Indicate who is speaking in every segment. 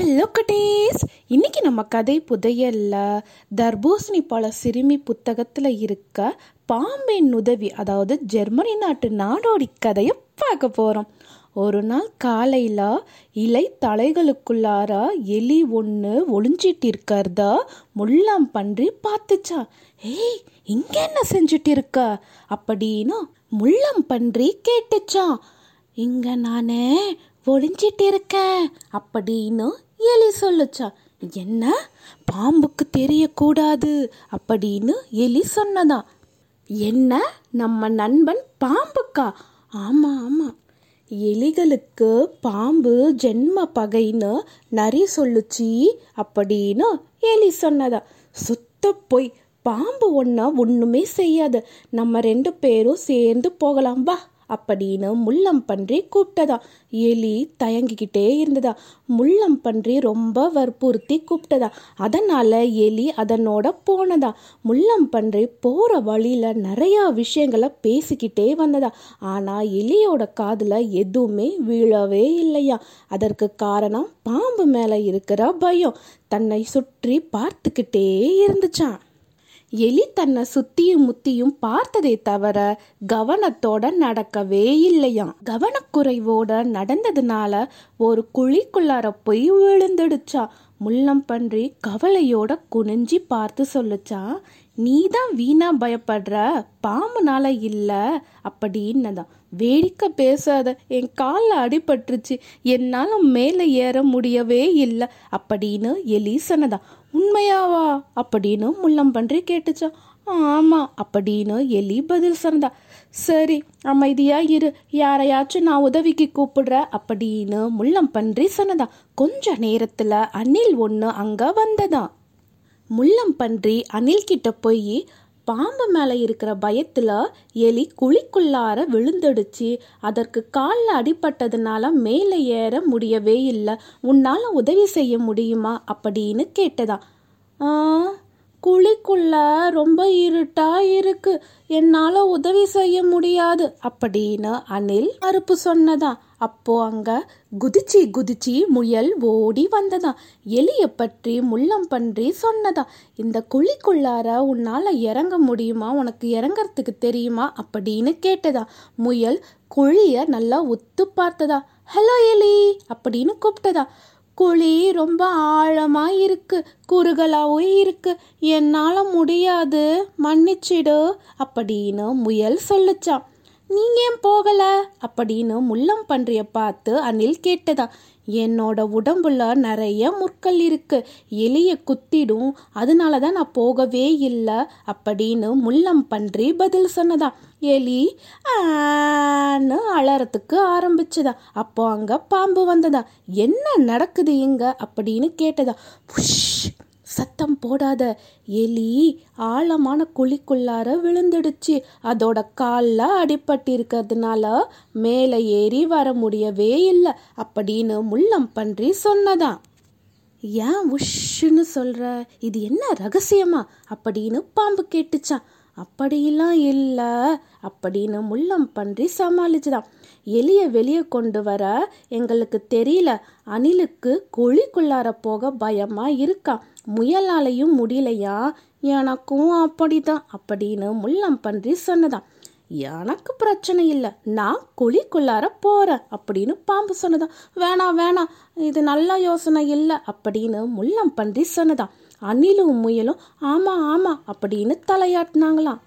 Speaker 1: Hello குட்டீஸ் இன்னைக்கு நம்ம கதை புதையல்ல. தர்பூசணி பழ சிறுமி புத்தகத்தில் இருக்க பாம்பின் உதவி அதாவது ஜெர்மனி நாட்டு நாடோடி கதையை பார்க்க போகிறோம் ஒரு நாள் காலையில் இலை தலைகளுக்குள்ளார எலி ஒன்று ஒளிஞ்சிட்டு இருக்கிறத முள்ளாம் பன்றி பார்த்துச்சா. ஏய் இங்கே என்ன செஞ்சுட்டு இருக்க? அப்படின்னு முள்ளம் பன்றி கேட்டுச்சான் இங்கே நானே ஒளிஞ்சிட்டு இருக்கேன் அப்படின்னு எலி சொல்லுச்சா என்ன? பாம்புக்கு தெரியக்கூடாது அப்படின்னு எலி சொன்னதா. என்ன? நம்ம நண்பன் பாம்புக்கா? ஆமா ஆமா. எலிகளுக்கு பாம்பு ஜென்ம பகைன்னு நரி சொல்லுச்சி அப்படின்னு எலி சொன்னதா. சுத்த போய். பாம்பு ஒன்றா ஒன்றுமே செய்யாது. நம்ம ரெண்டு பேரும் சேர்ந்து போகலாம். வா. அப்படின்னு முள்ளம் பன்றி கூப்பிட்டதா. எலி தயங்கிக்கிட்டே இருந்ததா. முள்ளம் பன்றி ரொம்ப வற்புறுத்தி கூப்பிட்டதா. அதனால எலி அதனோட போனதா. முள்ளம் பன்றி போற வழியில நிறைய விஷயங்களை பேசிக்கிட்டே வந்ததா. ஆனா எலியோட காதுல எதுவுமே விழவே இல்லையா. அதற்கு காரணம் பாம்பு மேல இருக்கிற பயம். தன்னை சுற்றி பார்த்துக்கிட்டே இருந்துச்சான் எலி தன்னை சுத்தியும் முத்தியும் பார்த்ததே தவிர கவனத்தோட நடக்கவே இல்லையாம். கவனக்குறைவோட நடந்ததுனால ஒரு குழிக்குள்ளார போய் விழுந்துடுச்சா முள்ளம் பன்றி கவலையோட குனிஞ்சி பார்த்து சொல்லுச்சா நீ தான் வீணா பயப்படுற? பாம்புனால இல்ல அப்படின்னதான். வேடிக்கை பேசாத என் காலில் அடிபட்டுருச்சு என்னால் மேலே ஏற முடியவே இல்லை அப்படின்னு எலி சொன்னதா உண்மையாவா? அப்படின்னு முள்ளம் பன்றி ஆமாம் ஆமா அப்படின்னு எலி பதில் சொன்னதா. சரி அமைதியா இரு. யாரையாச்சும் நான் உதவிக்கு கூப்பிடுற அப்படின்னு முள்ளம் பன்றி சொன்னதா. கொஞ்ச நேரத்துல அணில் ஒன்று அங்க வந்ததா முள்ளம் பன்றி அணில்கிட்ட போய் பாம்பு மேலே இருக்கிற பயத்தில் எலி குழிக்குள்ளார விழுந்துடுச்சு. அதற்கு காலில் அடிபட்டதுனால மேலே ஏற முடியவே இல்லை. உன்னால் உதவி செய்ய முடியுமா? அப்படின்னு கேட்டதா. "ஆ, குழிக்குள்ள ரொம்ப இருட்டா இருக்கு. என்னால் உதவி செய்ய முடியாது அப்படின்னு அணில் மறுப்பு சொன்னதா அப்போ அங்க குதிச்சி குதிச்சி முயல் ஓடி வந்ததா எலிய பற்றி முள்ளம் பன்றி சொன்னதா இந்த குழிக்குள்ளார உன்னால இறங்க முடியுமா? உனக்கு இறங்கறதுக்கு தெரியுமா? அப்படின்னு கேட்டதா முயல் குழிய நல்லா ஒத்து பார்த்ததா. ஹலோ எலி அப்படின்னு கூப்பிட்டதா. குழி ரொம்ப ஆழமா இருக்கு குறுகலாவும் இருக்கு என்னால முடியாது. மன்னிச்சிடு. அப்படின்னு முயல் சொல்லுச்சான் நீங்க ஏன் போகல? அப்படின்னு முள்ளம் பன்றிய பார்த்து அணில் கேட்டதா. என்னோட உடம்புல நிறைய முற்கள் இருக்கு. எலிய குத்திடும் அதனால தான் நான் போகவே இல்லை அப்படின்னு முள்ளம் பன்றி பதில் சொன்னதா. எலி ஆன்னு அலறத்துக்கு ஆரம்பிச்சதா. அப்போ அங்க பாம்பு வந்ததா. என்ன நடக்குது இங்க? அப்படின்னு கேட்டதா. புஷ்! சத்தம் போடாத எலி ஆழமான குழிக்குள்ளார விழுந்துடுச்சு. அதோட காலில் அடிபட்டிருக்கிறதுனால மேலே ஏறி வர முடியவே இல்லை அப்படின்னு முள்ளம் பன்றி சொன்னதான். ஏன் உஷ்ன்னு சொல்ற? இது என்ன ரகசியமா? அப்படின்னு பாம்பு கேட்டுச்சான். அப்படியெல்லாம் இல்லை அப்படின்னு முள்ளம் பன்றி சமாளிச்சுதான். எலியை வெளியே கொண்டு வர எங்களுக்கு தெரியல. அணிலுக்கு குழிக்குள்ளார போக பயமாக இருக்கான் முயலாலையும் முடியலையா? எனக்கும் அப்படிதான் அப்படின்னு முள்ளம் பன்றி சொன்னதான் எனக்கு பிரச்சனை இல்லை நான் குழிக்குள்ளார போறேன் அப்படின்னு பாம்பு சொன்னதான் வேணாம் வேணாம் இது நல்ல யோசனை இல்லை அப்படின்னு முள்ளம் பன்றி சொன்னதான் அணிலும் முயலும் ஆமா ஆமா அப்படின்னு தலையாட்டினாங்களாம்.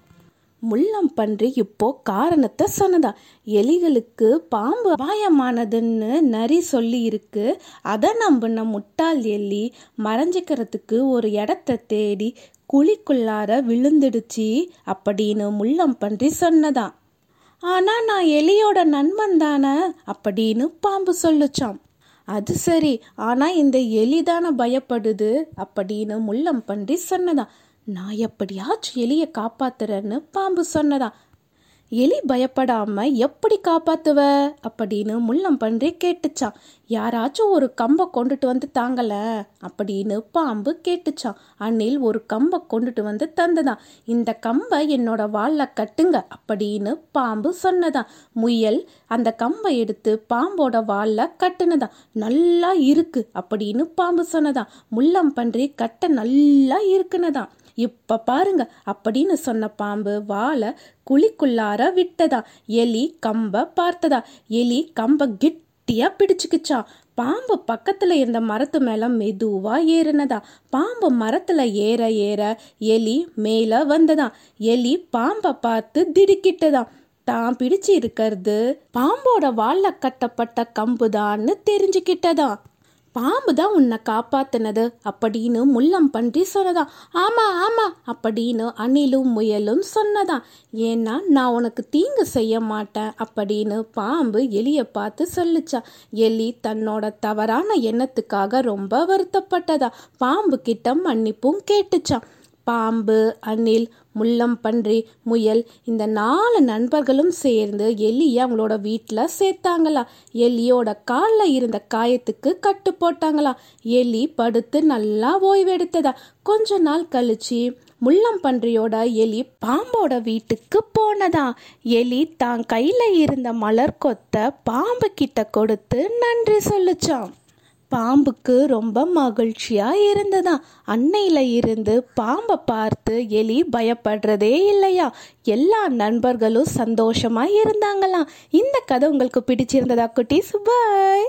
Speaker 1: முள்ளம் பன்றி இப்போ காரணத்தை சொன்னதா? எலிகளுக்கு பாம்பு அபாயமானதுன்னு நரி சொல்லி இருக்கு அதை நம்பின முட்டாள் எலி மறைஞ்சிக்கிறதுக்கு ஒரு இடத்த தேடி குழிக்குள்ளார விழுந்துடுச்சு அப்படின்னு முள்ளம் பன்றி சொன்னதா? ஆனா நான் எலியோட நண்பன் தானே அப்படின்னு பாம்பு சொல்லுச்சாம். அது சரி ஆனா இந்த எலிதான பயப்படுது அப்படின்னு முள்ளம் பன்றி சொன்னதா? நான் எப்படியாச்சும் எலியை காப்பாத்துறேன்னு பாம்பு சொன்னதா? எலி பயப்படாம எப்படி காப்பாத்துவ? அப்படின்னு முள்ளம் பன்றி கேட்டுச்சான். யாராச்சும் ஒரு கம்பை கொண்டுட்டு வந்து தாங்கல? அப்படின்னு பாம்பு கேட்டுச்சான். அணில் ஒரு கம்பை கொண்டுட்டு வந்து தந்ததான். இந்த கம்பை என்னோட வால்ல கட்டுங்க அப்படின்னு பாம்பு சொன்னதான். முயல் அந்த கம்பை எடுத்து பாம்போட வால்ல கட்டுனதான். நல்லா இருக்கு அப்படின்னு பாம்பு சொன்னதான். முள்ளம் பன்றி கட்ட நல்லா இருக்குனதான். இப்ப பாருங்க அப்படின்னு சொன்ன பாம்பு வாழை குழிக்குள்ளார விட்டதா? எலி கம்ப பார்த்ததா? எலி கம்ப கிட்டியா பிடிச்சுக்கிச்சா? பாம்பு பக்கத்துல இருந்த மரத்து மேல மெதுவா ஏறினதா? பாம்பு மரத்துல ஏற ஏற எலி மேல வந்ததா? எலி பாம்பை பார்த்து திடுக்கிட்டதா? தான் பிடிச்சு இருக்கிறது பாம்போட வாழ கட்டப்பட்ட கம்புதான்னு தெரிஞ்சுக்கிட்டதா? பாம்பு தான் உன்னை காப்பாத்தினது அப்படின்னு முள்ளம் பன்றி சொன்னதா? ஆமா ஆமா அப்படின்னு அணிலும் முயலும் சொன்னதா? ஏன்னா நான் உனக்கு தீங்கு செய்ய மாட்டேன் அப்படின்னு பாம்பு எலியை பார்த்து சொல்லுச்சா. எலி தன்னோட தவறான எண்ணத்துக்காக ரொம்ப வருத்தப்பட்டதா? பாம்பு கிட்ட மன்னிப்பும் கேட்டுச்சான் பாம்பு அணில் முள்ளம் பன்றி முயல் இந்த நாலு நண்பர்களும் சேர்ந்து எலியை அவங்களோட வீட்டில் சேர்த்தாங்களா? எலியோட காலில் இருந்த காயத்துக்கு கட்டு போட்டாங்களா? எலி படுத்து நல்லா ஓய்வெடுத்ததா? கொஞ்ச நாள் கழிச்சு முள்ளம் பன்றியோட எலி பாம்போட வீட்டுக்கு போனதா? எலி தான் கையில் இருந்த மலர் கொத்த பாம்பு கிட்ட கொடுத்து நன்றி சொல்லுச்சான் பாம்புக்கு ரொம்ப மகிழ்ச்சியாக இருந்ததா அன்னையில் இருந்து பாம்பை பார்த்து எலி பயப்படுறதே இல்லையா? எல்லா நண்பர்களும் சந்தோஷமாக இருந்தாங்களாம். இந்த கதை உங்களுக்கு பிடிச்சிருந்ததா குட்டீஸ்? பாய்